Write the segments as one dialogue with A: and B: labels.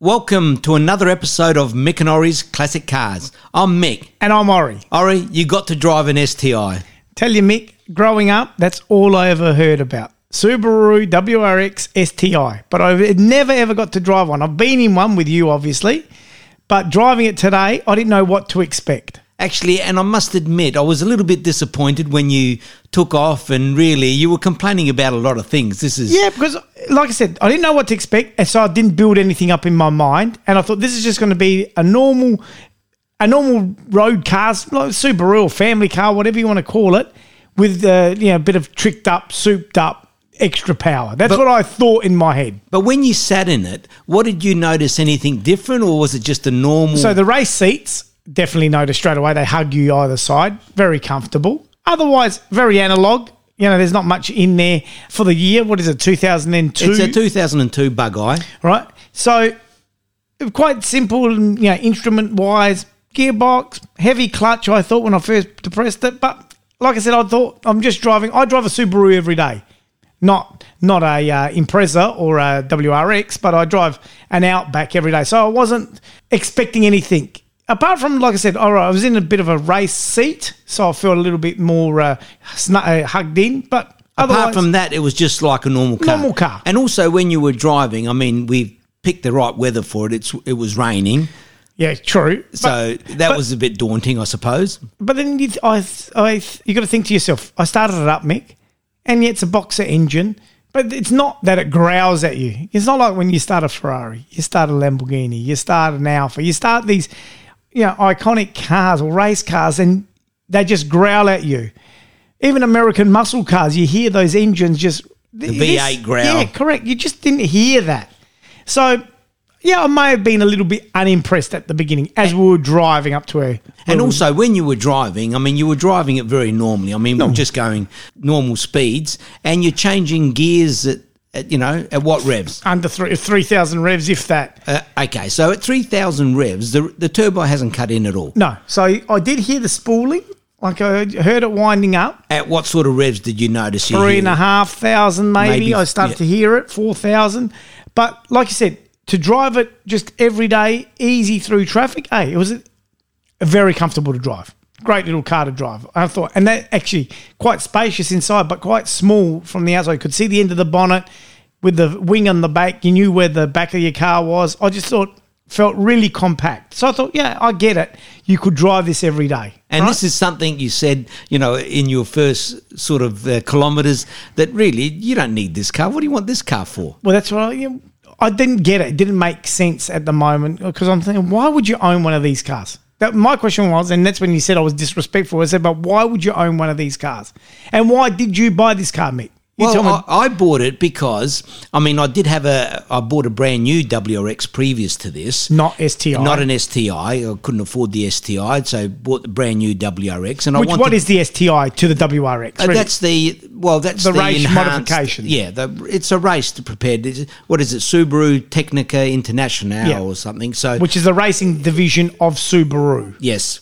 A: Welcome to another episode of Mick and Ori's Classic Cars. I'm Mick.
B: And I'm Ori.
A: Ori, you got to drive an STI.
B: Tell you, Mick, growing up, that's all I ever heard about. Subaru WRX STI. But I've never ever got to drive one. I've been in one with you, obviously. But driving it today, I didn't know what to expect.
A: Actually, and I must admit, I was a little bit disappointed when you took off and really you were complaining about a lot of things. This is.
B: Yeah, because like I said, I didn't know what to expect. And so I didn't build anything up in my mind. And I thought this is just going to be a normal. A normal road car, like Subaru or family car, whatever you want to call it, with uh, you know a bit of tricked up, souped up extra power. That's
A: But-
B: what I thought in my head.
A: But when you sat in it, what did you notice? Anything different, or was it just a normal?
B: So the race seats definitely notice straight away. They hug you either side, very comfortable. Otherwise, very analog. You know, there's not much in there for the year. What is it, 2002?
A: it's a 2002 Bug Eye.
B: right? So quite simple, you know, instrument wise, gearbox, heavy clutch. I thought when I first depressed it, but like I said, I thought I'm just driving. I drive a Subaru every day, not not a uh, Impreza or a WRX, but I drive an Outback every day. So I wasn't expecting anything. Apart from, like I said, all right, I was in a bit of a race seat, so I felt a little bit more uh, snu- uh, hugged in. But
A: Apart from that, it was just like a normal car.
B: Normal car.
A: And also, when you were driving, I mean, we picked the right weather for it. It's it was raining,
B: yeah, true.
A: so that
B: but-
A: was a bit daunting, I suppose.
B: But then you, I, I, you got to think to yourself. I started it up, Mick, and yet it's a boxer engine. But it's not that it growls at you. It's not like when you start a Ferrari, you start a Lamborghini, you start an Alfa, you start these, you know, iconic cars or race cars, and they just growl at you. Even American muscle cars, you hear those engines just the
A: V8 growl.
B: Yeah, correct. You just didn't hear that. So. Yeah, I may have been a little bit unimpressed at the beginning as we were driving up to a.
A: And also, when you were driving, I mean, you were driving it very normally. I mean, we we're just going normal speeds, and you're changing gears at, at you know, at what revs?
B: under three three thousand revs, if that.
A: Uh, okay, so at 3,000 revs, the, the turbo hasn't cut in at all.
B: No, so I did hear the spooling. Like I heard it winding up.
A: At what sort of revs did you notice? you
B: Three and a half thousand, maybe.
A: Maybe,
B: I started
A: yeah.
B: to hear it, four thousand. But like you said, to drive it just every day, easy through traffic. Hey, it was a, very comfortable to drive. Great little car to drive. I thought, and that actually quite spacious inside, but quite small from the outside. You could see the end of the bonnet with the wing on the back. You knew where the back of your car was. I just thought felt really compact. So I thought, yeah, I get it. You could drive this every day.
A: And
B: right?
A: this is something you said, you know, in your first sort of uh, kilometres that really you don't need this car. What do you want this car for?
B: Well, that's what I, you know, I didn't get it. It didn't make sense at the moment because I'm thinking, why would you own one of these cars? That my question was, and that's when you said I was disrespectful. I said, but why would you own one of these cars? And why did you buy this car, Mick? You.
A: Well, I, I bought it because I mean I did have a I bought a brand new WRX previous to this.
B: not STI.
A: Not an STI. I couldn't afford the STI, so bought the brand new WRX. And
B: Which
A: I wanted,
B: what is the STI to the WRX?
A: Uh, that's the well. That's
B: The
A: the,
B: race modification.
A: Yeah, the, it's a race to prepared. It's- What is it? Subaru Tecnica International
B: Yeah.
A: or something. So
B: which is the racing division of Subaru.
A: Yes.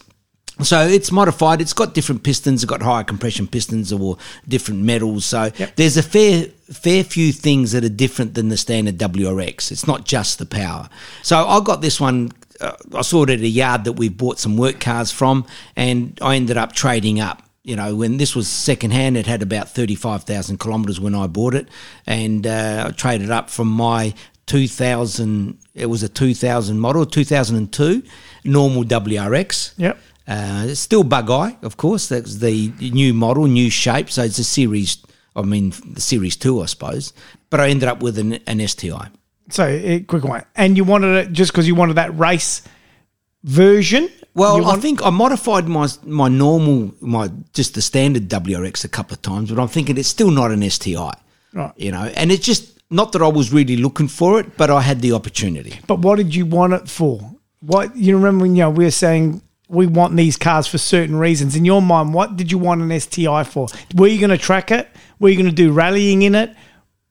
A: So it's modified. It's got different pistons. It's got higher compression pistons or different metals. So
B: Yep.
A: there's a fair fair few things that are different than the standard WRX. It's not just the power. So I got this one. Uh, I saw it at a yard that we bought some work cars from, and I ended up trading up. You know, when this was secondhand, it had about thirty-five thousand kilometres when I bought it, and uh, I traded up from my two thousand. It was a two thousand model, two thousand and two, normal WRX.
B: Yep.
A: Uh, it's still bug eye, of course. That's the new model, new shape. So it's a series. I mean, the series two, I suppose. But I ended up with an, an STI.
B: So quick one, and you wanted it just because you wanted that race version.
A: Well,
B: You
A: I think I modified my my normal, my just the standard WRX a couple of times, but I'm thinking it's still not an STI.
B: Right.
A: You know, and it's just not that I was really looking for it, but I had the opportunity.
B: But what did you want it for? What you remember when you know we were saying we want these cars for certain reasons. In your mind, what did you want an STI for? Were you going to track it? Were you going to do rallying in it?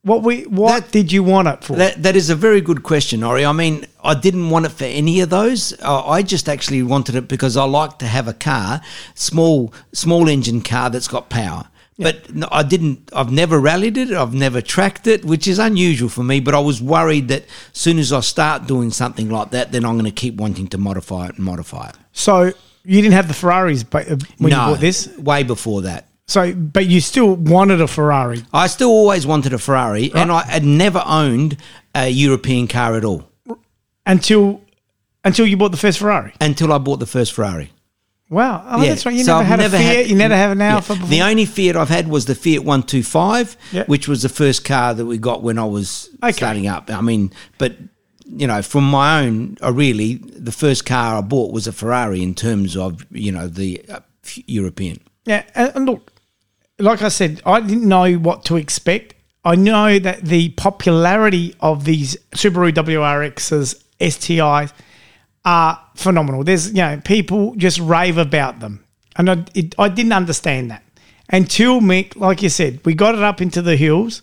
B: What we what
A: That-
B: did you want it for?
A: That that is a very good question, Ori. I mean, I didn't want it for any of those. Uh, I just actually wanted it because I like to have a car, small small engine car that's got power. But I didn't. I've never rallied it. I've never tracked it, which is unusual for me. But I was worried that as soon as I start doing something like that, then I'm going to keep wanting to modify it and modify it.
B: So you didn't have the Ferraris ba- uh, when
A: no,
B: you bought this.
A: way before that.
B: So, but you still wanted a Ferrari.
A: I still always wanted a Ferrari, and I had never owned a European car at all
B: until until you bought the first Ferrari.
A: until I bought the first Ferrari.
B: Wow, oh, that's right. You
A: so
B: never
A: I've
B: had
A: never
B: a Fiat.
A: had-
B: you never had an
A: Yeah.
B: Alfa before.
A: The only Fiat I've had was the Fiat 125,
B: Yeah.
A: which was the first car that we got when I was
B: Okay.
A: starting up. I mean, but you know, from my own, I really the first car I bought was a Ferrari in terms of you know the uh, European.
B: Yeah, and and look, like I said, I didn't know what to expect. I know that the popularity of these Subaru WRXs, STIs, are phenomenal. There's, you know, people just rave about them. And I, it, I didn't understand that until Mick, like you said, we got it up into the hills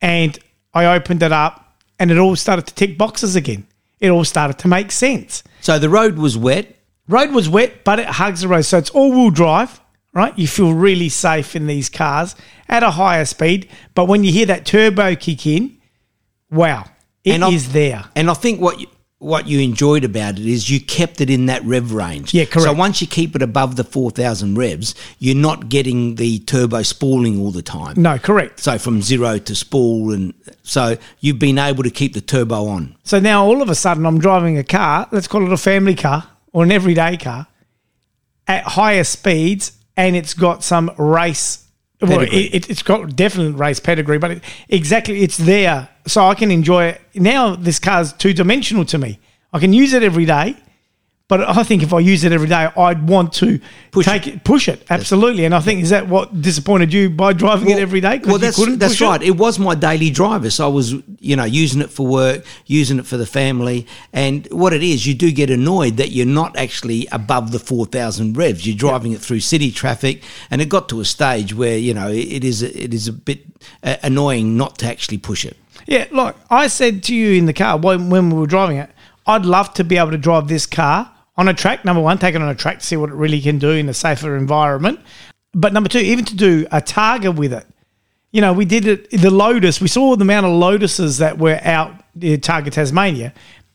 B: and I opened it up and it all started to tick boxes again. It all started to make sense.
A: So the road was wet.
B: Road was wet, but it hugs the road. So it's all wheel drive, right? You feel really safe in these cars at a higher speed. But when you hear that turbo kick in, wow, it
A: And
B: is there.
A: And I think what you, what you enjoyed about it is you kept it in that rev range.
B: Yeah, correct.
A: So once you keep it above the 4,000 revs, you're not getting the turbo spooling all the time.
B: No, correct.
A: So from zero to spool, and so you've been able to keep the turbo on.
B: So now all of a sudden I'm driving a car, let's call it a family car or an everyday car, at higher speeds and it's got some race. Well, it, it, it's got definite race pedigree, but it, exactly, it's there. So I can enjoy it. Now this car's two dimensional to me. I can use it every day, but I think if I use it every day, I'd want to
A: Push
B: take it. push it absolutely. And I think is that what disappointed you by driving it every day?
A: Well,
B: you
A: that's
B: couldn't
A: that's
B: push it?
A: right. It? was my daily driver, so I was you know using it for work, using it for the family, and what it is, you do get annoyed that you're not actually above the four thousand revs. You're driving it through city traffic, and it got to a stage where you know it, it is it is a bit uh, annoying not to actually push it.
B: Yeah, like I said to you in the car when, when we were driving it, I'd love to be able to drive this car on a track. Number one, take it on a track to see what it really can do in a safer environment. But number two, even to do a Targa with it. You know, we did it, the Lotus, we saw the amount of Lotuses that were out near Targa Tasmania.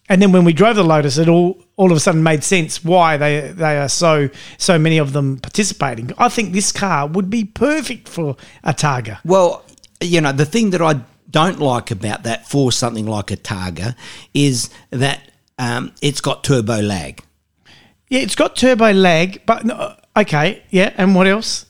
B: And then when we drove the Lotus, it all all of a sudden made sense why they they are so so many of them participating. I think this car would be perfect for a Targa.
A: Well, you know, the thing that I don't like about that for something like a Targa is that um, it's got turbo lag.
B: Yeah, it's got turbo lag, but no, okay, yeah. And what else?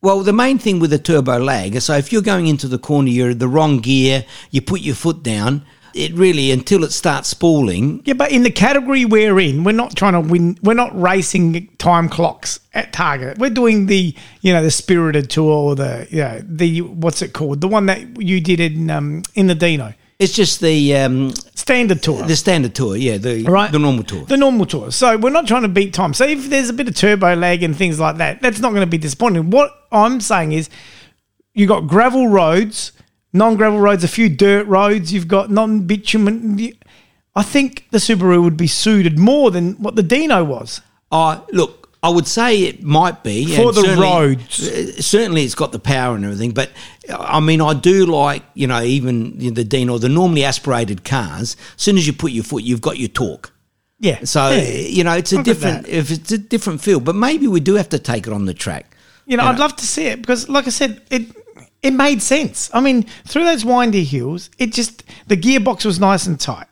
A: Well, the main thing with the turbo lag, so if you're going into the corner, you're the wrong gear, you put your foot down, it really, until it starts spooling,
B: Yeah, but in the category we're in, we're not trying to win. We're not racing time clocks at Targa. We're doing the you know the spirited tour or the you know, the what's it called? The one that you did in um, in the Dino
A: it's just the um,
B: standard tour.
A: the standard tour, yeah, the
B: right?
A: the normal tour.
B: The normal tour. So we're not trying to beat time. So if there's a bit of turbo lag and things like that, that's not going to be disappointing. What I'm saying is, you've got gravel roads, non-gravel roads, a few dirt roads. You've got non-bitumen. I think the Subaru would be suited more than what the Dino was.
A: Oh, look, I would say it might be
B: For the roads.
A: uh, Certainly, it's got the power and everything, but uh, I mean, I do like you know even the Dino, the normally aspirated cars. As soon as you put your foot, you've got your torque.
B: Yeah.
A: So
B: Yeah.
A: you know, it's a different if it's a different feel, but maybe we do have to take it on the track.
B: You know, I'd love to see it because, like I said, it it made sense. I mean, through those windy hills, it just the gearbox was nice and tight,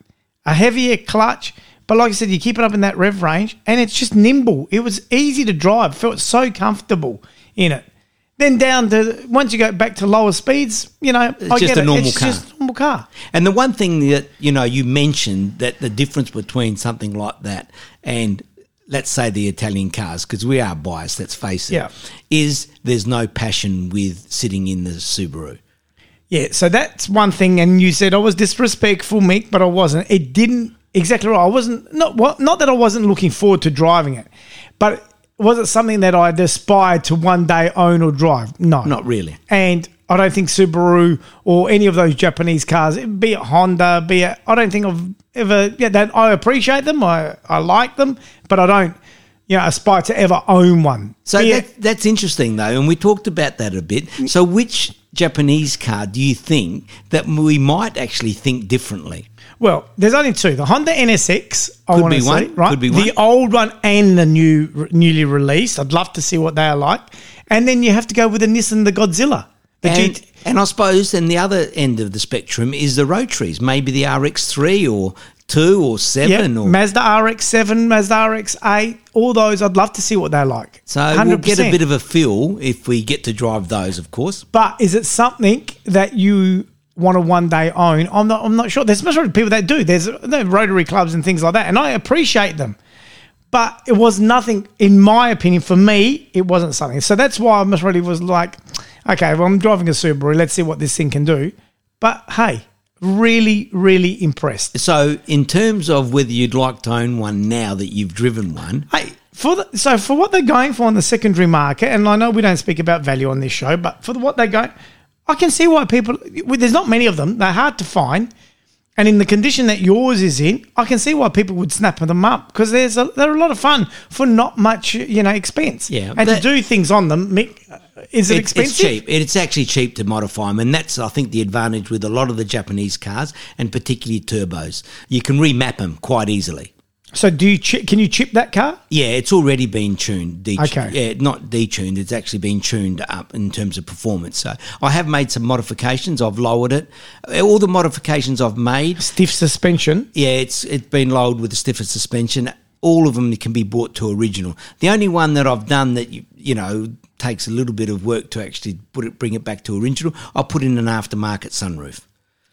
B: a heavier clutch. But like I said, you keep it up in that rev range, and it's just nimble. It was easy to drive. Felt so comfortable in it. Then down to once you go back to lower speeds, you know, I
A: just
B: get
A: a
B: it.
A: normal
B: it's
A: car.
B: just a normal car.
A: And the one thing that you know you mentioned that the difference between something like that and let's say the Italian cars because we are biased, let's face it,
B: Yeah.
A: is there's no passion with sitting in the Subaru.
B: Yeah, so that's one thing. And you said I was disrespectful, Mick, but I wasn't. It didn't exactly right. I wasn't not what not that I wasn't looking forward to driving it, but was it something that I'd aspired to one day own or drive? No,
A: Not really.
B: And I don't think Subaru or any of those Japanese cars, be it Honda, be it I don't think I've ever yeah that I appreciate them. I I like them, but I don't you know, aspire to ever own one.
A: So
B: Be
A: that, that's interesting, though, and we talked about that a bit. Mm. So, which Japanese car do you think that we might actually think differently?
B: well, there's only two: the Honda NSX. I want to see,
A: one,
B: right?
A: could be
B: the old one and the new, newly released. I'd love to see what they are like. And then you have to go with the Nissan, the Godzilla, the
A: And,
B: GT.
A: and I suppose, then the other end of the spectrum is the rotaries, maybe the RX3 or 2 or 7
B: Yeah,
A: or
B: Mazda RX-7, Mazda RX-8, all those. I'd love to see what they're like.
A: So we'll get a bit of a feel if we get to drive those, of course.
B: But is it something that you want to one day own? I'm not. I'm not sure. There's of people that do. There's there Rotary clubs and things like that, and I appreciate them. But it was nothing, in my opinion. For me, it wasn't something. So that's why I must really was like, okay, well, I'm driving a Subaru. Let's see what this thing can do. But hey, really, really impressed.
A: So, in terms of whether you'd like to own one now that you've driven one,
B: Hey, for the, so for what they're going for on the secondary market, and I know we don't speak about value on this show, but for the, what they're going, I can see why people. There's not many of them. They're hard to find, and in the condition that yours is in, I can see why people would snap them up because there's a, they're a lot of fun for not much you know expense.
A: Yeah,
B: and
A: that-
B: to do things on them, Mick, is it
A: It-
B: expensive?
A: It's cheap. It's actually cheap to modify them, and that's I think the advantage with a lot of the Japanese cars, and particularly turbos. You can remap them quite easily.
B: So do you chi- can you chip that car?
A: Yeah, it's already been tuned. De-
B: Okay.
A: Yeah, not detuned. It's actually been tuned up in terms of performance. So I have made some modifications. I've lowered it. All the modifications I've made,
B: Stiff suspension.
A: yeah, it's it's been lowered with a stiffer suspension. All of them can be brought to original. The only one that I've done that you, you know takes a little bit of work to actually put it, bring it back to original. I'll put in an aftermarket sunroof.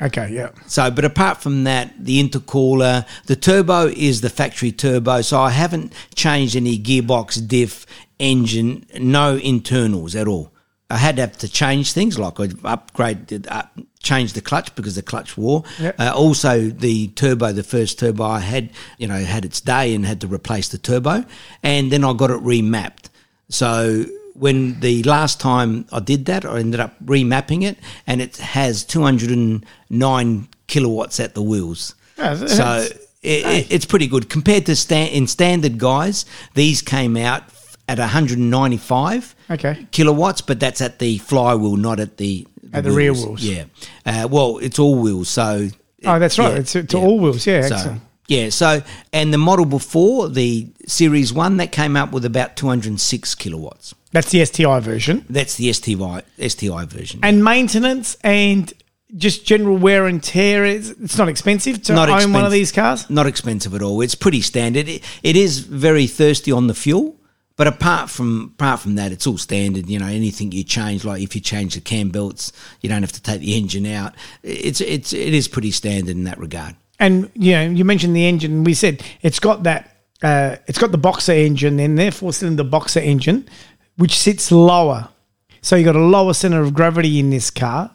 B: Okay, yeah.
A: So, but apart from that, the intercooler, the turbo is the factory turbo. So I haven't changed any gearbox, diff, engine, no internals at all. I had to have to change things like I upgraded, up, changed the clutch because the clutch wore.
B: Yep.
A: Uh, also, the turbo, the first turbo I had, you know, had its day and had to replace the turbo, and then I got it remapped. So when the last time I did that, I ended up remapping it, and it has 209 kilowatts at the wheels.
B: Yeah,
A: so it, it, it's pretty good compared to sta- in standard guys. These came out at 195
B: Okay.
A: kilowatts, but that's at the flywheel, not at the
B: At the rear wheels.
A: Yeah. Uh, well, it's all wheels, so.
B: Oh, that's right.
A: yeah,
B: It's to
A: yeah.
B: all wheels. Yeah,
A: So,
B: excellent.
A: Yeah, so and the model before the Series One that came up with about 206 kilowatts.
B: That's the STI version.
A: That's the STI STI version.
B: And maintenance and just general wear and tear. It's, it's not expensive to
A: Not
B: own one of these cars.
A: Not expensive at all. It's pretty standard. It, it is very thirsty on the fuel, but apart from apart from that, it's all standard. You know, anything you change, like if you change the cam belts, you don't have to take the engine out. It's it's it is pretty standard in that regard.
B: And you know, you mentioned the engine. We said it's got that. Uh, it's got the boxer engine in there, four cylinder boxer engine, which sits lower. So you got a lower center of gravity in this car,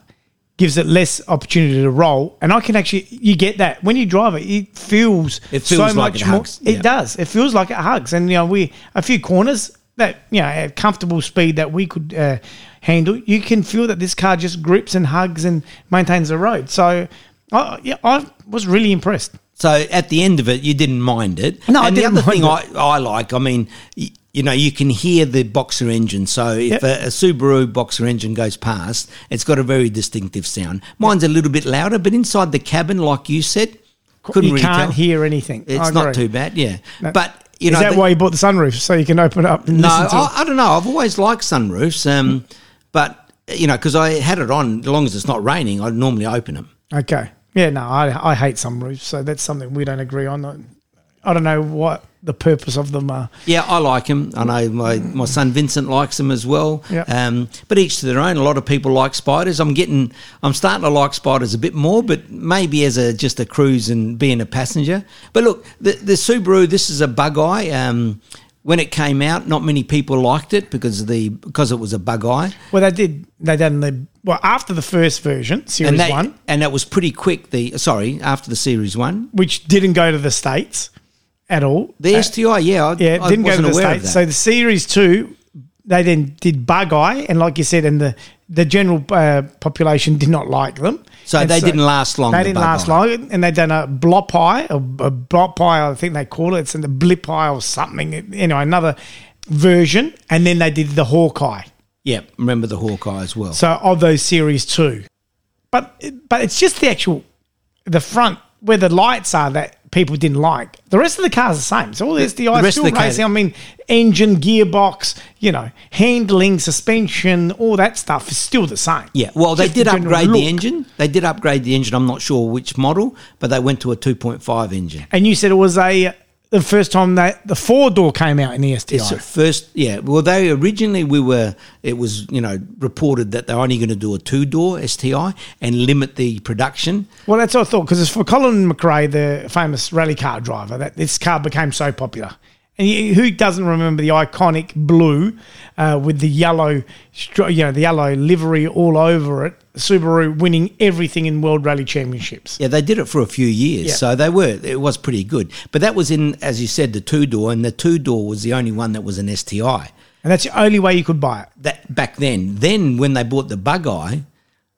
B: gives it less opportunity to roll. And I can actually, you get that when you drive it, it feels,
A: It feels
B: so
A: like
B: much
A: it
B: more.
A: hugs,
B: It does. It feels like it hugs. And you know, we a few corners that you know at comfortable speed that we could uh, handle, you can feel that this car just grips and hugs and maintains the road. So, I yeah, I was really impressed.
A: So at the end of it, you didn't mind it.
B: No, I
A: and
B: didn't
A: the other thing I, I like, I mean, y- you know, you can hear the boxer engine. So if
B: Yep.
A: a, a Subaru boxer engine goes past, it's got a very distinctive sound. Mine's a little bit louder, but inside the cabin, like you said, couldn't
B: you
A: really
B: can't
A: tell.
B: hear anything.
A: It's not too bad, yeah. But you
B: Is
A: know,
B: that
A: the-
B: why you bought the sunroof so you can open it up and
A: no,
B: listen to
A: I? I don't know. I've always liked sunroofs, um, but you know, because I had it on, as long as it's not raining, I normally open them.
B: Okay. Yeah, no, I, I hate sunroofs, so that's something we don't agree on. I, I don't know what the purpose of them are.
A: Yeah, I like them. I know my, my son Vincent likes them as well.
B: Yeah.
A: Um, but each to their own. A lot of people like spiders. I'm getting, I'm starting to like spiders a bit more, but maybe as a just a cruise and being a passenger. But look, the, the Subaru, this is a bug eye. Um, when it came out, not many people liked it because of the because it was a bug eye,
B: Well, they did. They done the well after the first version, Series
A: and that
B: One,
A: and that was pretty quick. The sorry, after the Series One,
B: which didn't go to the states at all.
A: the STI, yeah, I,
B: yeah, it
A: I
B: didn't go to the states. So the Series Two, they then did Bug Eye, and like you said, and the the general uh, population did not like them.
A: So
B: And
A: they didn't last long.
B: They
A: the
B: didn't last
A: Eye.
B: long, and they done a blob eye, a, a blob eye, I think they call it. It's in the blip eye or something. Anyway, another version, and then they did the Hawkeye.
A: Yeah, remember the Hawkeye as well.
B: So of those series too, but but it's just the actual the front where the lights are that people didn't like. The rest of the car's the same. So all the STI
A: the
B: still racing. I mean, engine, gearbox, you know, handling, suspension, all that stuff is still the same.
A: Yeah, well, they
B: Just
A: did
B: the
A: upgrade
B: look.
A: the engine. They did upgrade the engine. I'm not sure which model, but they went to a 2.5 engine.
B: And you said it was a the first time that the four door came out in the STI.
A: It's at first, yeah. Well, they originally we were. It was you know reported that they're only going to do a two door STI and limit the production.
B: Well, that's what I thought because it's for Colin McRae, the famous rally car driver, that this car became so popular. And who doesn't remember the iconic blue uh, with the yellow, you know, the yellow livery all over it? Subaru winning everything in World Rally Championships.
A: Yeah, they did it for a few years,
B: Yeah.
A: so they were. It was pretty good. But that was in, as you said, the two door, and the two door was the only one that was an STI.
B: And that's the only way you could buy it.
A: That back then. Then when they bought the Bug Eye,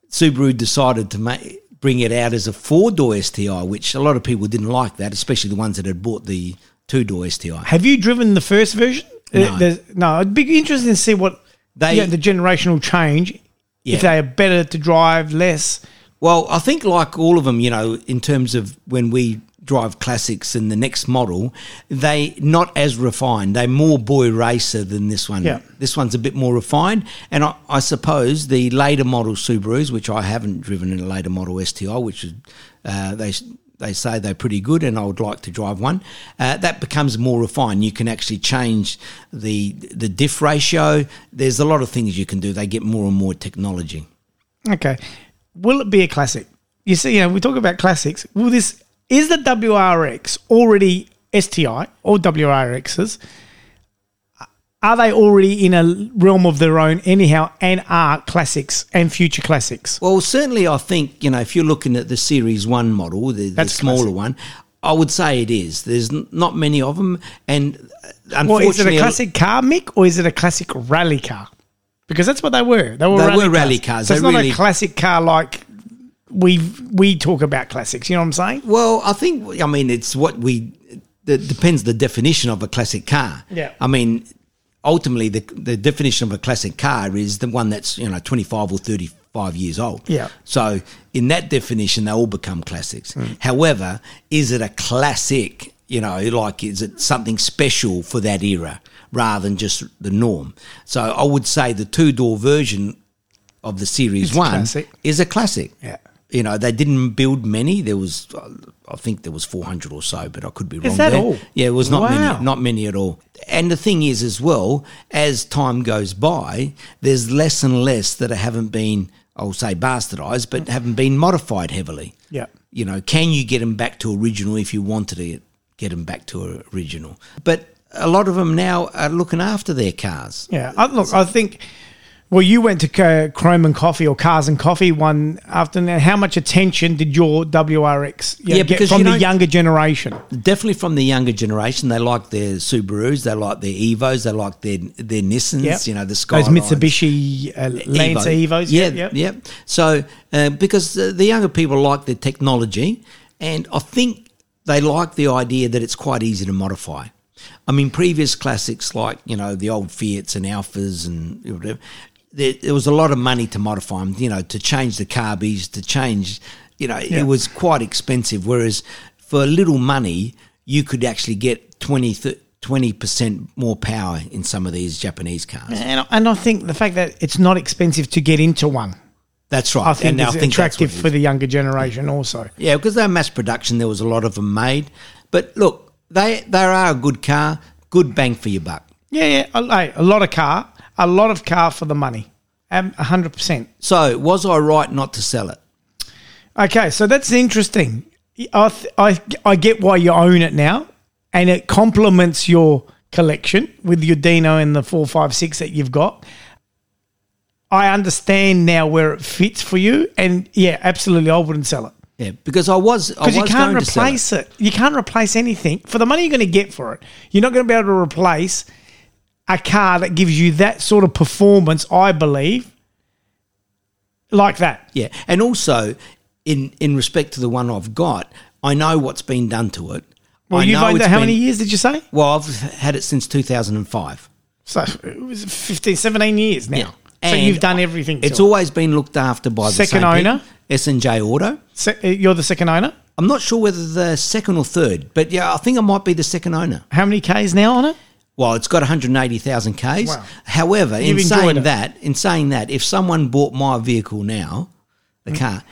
A: Subaru decided to make, bring it out as a four door STI, which a lot of people didn't like that, especially the ones that had bought the two door STI.
B: Have you driven the first version?
A: No.
B: Uh, no. It'd be interesting to see what
A: They-
B: the generational change.
A: Yeah.
B: If they are better to drive, less.
A: Well, I think like all of them, you know, in terms of when we drive classics and the next model, they not as refined. They're more boy racer than this one.
B: Yeah.
A: This one's a bit more refined, and I, I suppose the later model Subarus, which I haven't driven in a later model STI, which is uh, they they say they're pretty good, and I would like to drive one. Uh, that becomes more refined. You can actually change the the diff ratio. There's a lot of things you can do. They get more and more technology.
B: Okay. Will it be a classic? You see, you know, we talk about classics. Will this is the WRX already STI or WRXs? Are they already in a realm of their own anyhow and are classics and future classics?
A: Well, certainly, I think you know if you're looking at the Series One model, the, the smaller
B: classic.
A: one, I would say it is. There's not many of them, and uh,
B: Well, is it a classic car, Mick, or is it a classic rally car? Because that's what they were. They were
A: They
B: rally
A: were rally cars.
B: So it's
A: They
B: not
A: really-
B: a classic car like we we talk about classics. You know what I'm saying?
A: Well, I think I mean it's what we. It depends the definition of a classic car.
B: Yeah.
A: I mean, ultimately, the the definition of a classic car is the one that's you know 25 or 35 years old.
B: Yeah.
A: So in that definition, they all become classics. Hmm. However, is it a classic? You know, like is it something special for that era rather than just the norm? So I would say the two door version of the Series
B: It's
A: One
B: classic.
A: is a classic.
B: Yeah.
A: You know, they didn't build many. There was, I think there was 400 or so, but I could be wrong.
B: that
A: there.
B: all?
A: Yeah, it was not
B: Wow.
A: many, not many at all. And the thing is, as well, as time goes by, there's less and less that haven't been, I'll say, bastardized, but haven't been modified heavily.
B: Yeah.
A: You know, can you get them back to original if you wanted to get, get them back to original? But a lot of them now are looking after their cars.
B: Yeah, I, look, I think. Well, you went to uh, Chrome and Coffee or Cars and Coffee one afternoon. How much attention did your WRX you know,
A: Yeah,
B: get from
A: you
B: the
A: don't-
B: younger generation?
A: Definitely from the younger generation, they like their Subarus, they like their Evos, they like their their Nissans,
B: Yep.
A: you know, the
B: Those Mitsubishi uh, Lancer Evos.
A: Yeah,
B: Yeah,
A: yeah. So uh, because the younger people like the technology, and I think they like the idea that it's quite easy to modify. I mean, previous classics like you know the old Fiats and Alfas and whatever, there, there was a lot of money to modify them. You know, to change the carbies, to change. You know,
B: Yeah.
A: it was quite expensive. Whereas for a little money, you could actually get 20 percent more power in some of these Japanese cars.
B: And, and I think the fact that it's not expensive to get into one,
A: That's right.
B: I think
A: And
B: is
A: that's
B: attractive for the younger generation also.
A: Yeah, because they're mass production. There was a lot of them made. But look, they they are a good car, good bang for your buck.
B: Yeah, yeah. A, a lot of car, a lot of car for the money. Um, 100%.
A: So, was I right not to sell it?
B: Okay, so that's interesting. I, th- I, I get why you own it now, and it complements your collection with your Dino and the 456 that you've got. I understand now where it fits for you, and yeah, absolutely, I wouldn't sell it
A: Yeah, because I was
B: because you can't
A: going to it.
B: replace it. You can't replace anything for the money you're going to get for it. You're not going to be able to replace a car that gives you that sort of performance, I believe, like that.
A: Yeah, and also in in respect to the one I've got, I know what's been done to it.
B: Well,
A: I
B: you've
A: know
B: owned it how
A: been-
B: many years did you say?
A: Well, I've had it since 2005.
B: So it was 15, 17 years now. So
A: And
B: you've done everything. To
A: It's
B: it.
A: always been looked after by the
B: Second owner?
A: S and J Auto.
B: Se- uh, you're the second owner.
A: I'm not sure whether the second or third, but yeah, I think I might be the second owner.
B: How many Ks now on it?
A: Well, it's got 180,000 Ks.
B: Wow.
A: However,
B: You've
A: in saying
B: it.
A: that, in saying that, if someone bought my vehicle now,
B: Mm.
A: the car,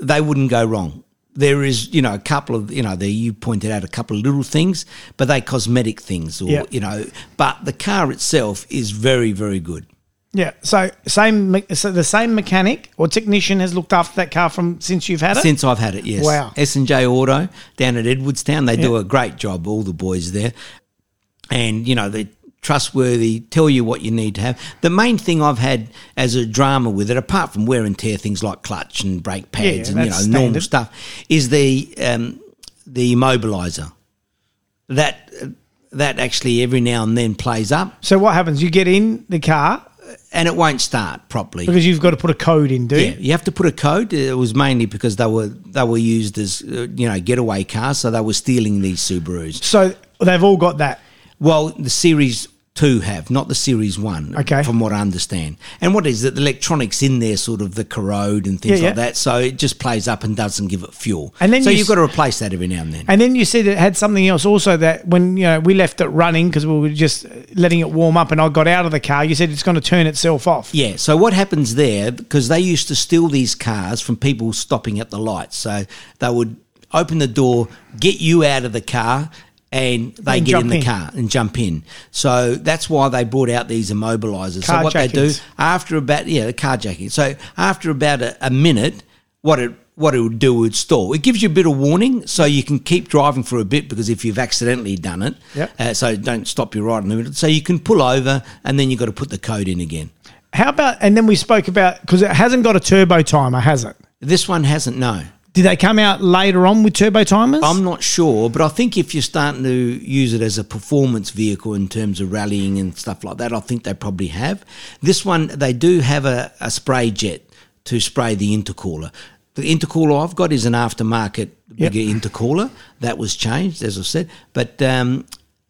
A: they wouldn't go wrong. There is, you know, a couple of, you know, there you pointed out a couple of little things, but they cosmetic things, or
B: Yeah.
A: you know, but the car itself is very, very good.
B: Yeah. So same. So the same mechanic or technician has looked after that car from since you've had it.
A: Since I've had it, yes.
B: Wow.
A: S and J Auto down at Edwardstown, they do a great job. All the boys there, and you know they're trustworthy. Tell you what you need to have. The main thing I've had as a drama with it, apart from wear and tear things like clutch and brake pads
B: Yeah,
A: and you know
B: that's
A: normal stuff, is the um, the immobilizer. That that actually every now and then plays up,
B: so what happens? You get in the car
A: and it won't start properly.
B: because you've got to put a code in, do you?
A: Yeah, you have to put a code. It was mainly because they were they were used as uh, you know getaway cars, so they were stealing these Subarus.
B: So they've all got that.
A: Well, the Series Two have, not the Series One.
B: Okay.
A: from what I understand. And what is it? The electronics in there, sort of the corrode and things
B: Yeah,
A: like
B: yeah.
A: that. So it just plays up and doesn't give it fuel.
B: And then
A: so
B: you
A: you've
B: s-
A: got to replace that every now and then.
B: And then you said it had something else also that when you know we left it running because we were just letting it warm up, and I got out of the car. You said it's going to turn itself off.
A: Yeah. So what happens there? Because they used to steal these cars from people stopping at the lights. So they would open the door, get you out of the car, and they
B: And
A: get in the
B: in.
A: car and jump in. So that's why they brought out these immobilizers. so what they do after about yeah the carjacking. So after about a, a minute, what it what it would do would stall. It gives you a bit of warning, so you can keep driving for a bit because if you've accidentally done it,
B: Yep.
A: uh, so don't stop your right in the middle. So you can pull over, and then you've got to put the code in again.
B: How about? And then we spoke about because it hasn't got a turbo timer, has it?
A: This one hasn't, no.
B: Did they come out later on with turbo timers?
A: I'm not sure, but I think if you're starting to use it as a performance vehicle in terms of rallying and stuff like that, I think they probably have. This one, they do have a, a spray jet to spray the intercooler. The intercooler I've got is an aftermarket
B: Yep.
A: bigger intercooler. That was changed, as I said. But um,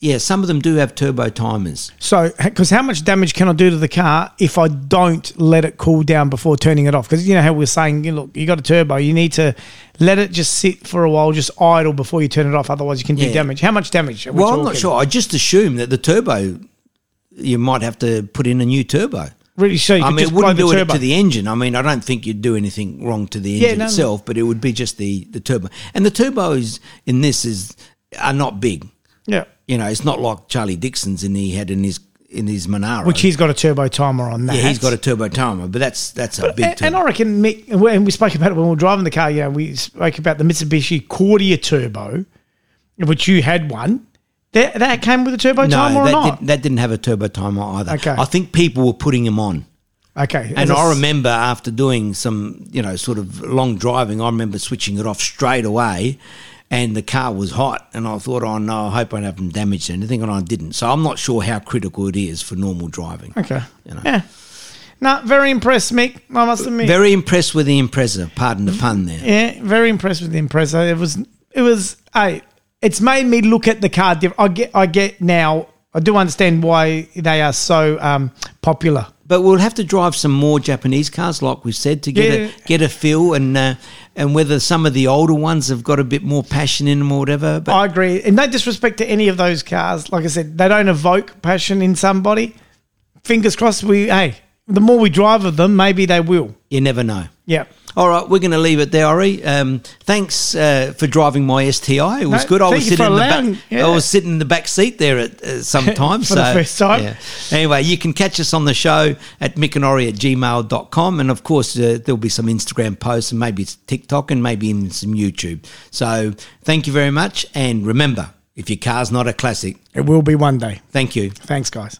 A: yeah, some of them do have turbo timers.
B: So, because how much damage can I do to the car if I don't let it cool down before turning it off? Because you know how we're saying, you know, look, you got a turbo, you need to let it just sit for a while, just idle before you turn it off. Otherwise, you can do damage. How much damage? Are we
A: Well, I'm not sure. I just assume that the turbo, you might have to put in a new turbo.
B: Really, so you
A: I mean,
B: just
A: it wouldn't do
B: the
A: it to the engine. I mean, I don't think you'd do anything wrong to the engine
B: no, no.
A: itself, but it would be just the, the turbo. And the turbos in this is are not big.
B: yeah,
A: You know, it's not like Charlie Dixon's in he had in his in his Monaro.
B: which he's got a turbo timer on that.
A: yeah, he's got a turbo timer, but that's that's a big
B: And, and I reckon, Mick, and we spoke about it when we were driving the car. You know, we spoke about the Mitsubishi Cordia Turbo, which you had one. That, that came with a turbo
A: no,
B: timer or
A: that,
B: not?
A: did, that didn't have a turbo timer either.
B: Okay.
A: I think people were putting them on.
B: okay,
A: And I remember after doing some, you know, sort of long driving, I remember switching it off straight away and the car was hot. And I thought, oh no, I hope I haven't damaged anything. And I didn't. So I'm not sure how critical it is for normal driving.
B: Okay.
A: You know.
B: Yeah. No, very impressed, Mick. I must admit.
A: Very impressed with the Impreza, pardon the pun there.
B: yeah, very impressed with the Impreza. It was, it was, hey, it's made me look at the car different. I get, I get now. I do understand why they are so um, popular.
A: But we'll have to drive some more Japanese cars, like we said, to get
B: Yeah.
A: a get a feel and uh, and whether some of the older ones have got a bit more passion in them or whatever. But
B: I agree. And no disrespect to any of those cars. Like I said, they don't evoke passion in somebody. Fingers crossed. We hey, the more we drive of them, maybe they will.
A: you never know.
B: Yeah.
A: All right, we're going to leave it there, Ori. Um, thanks uh, for driving my STI. It was
B: No,
A: good. I was sitting in the back.
B: yeah.
A: I was sitting in the back seat there at uh, some time.
B: For the first time.
A: Yeah. Anyway, you can catch us on the show at mickandori at gmail.com. And of course, uh, there'll be some Instagram posts and maybe TikTok and maybe even some YouTube. So thank you very much. And remember, if your car's not a classic,
B: It will be one day.
A: thank you.
B: Thanks, guys.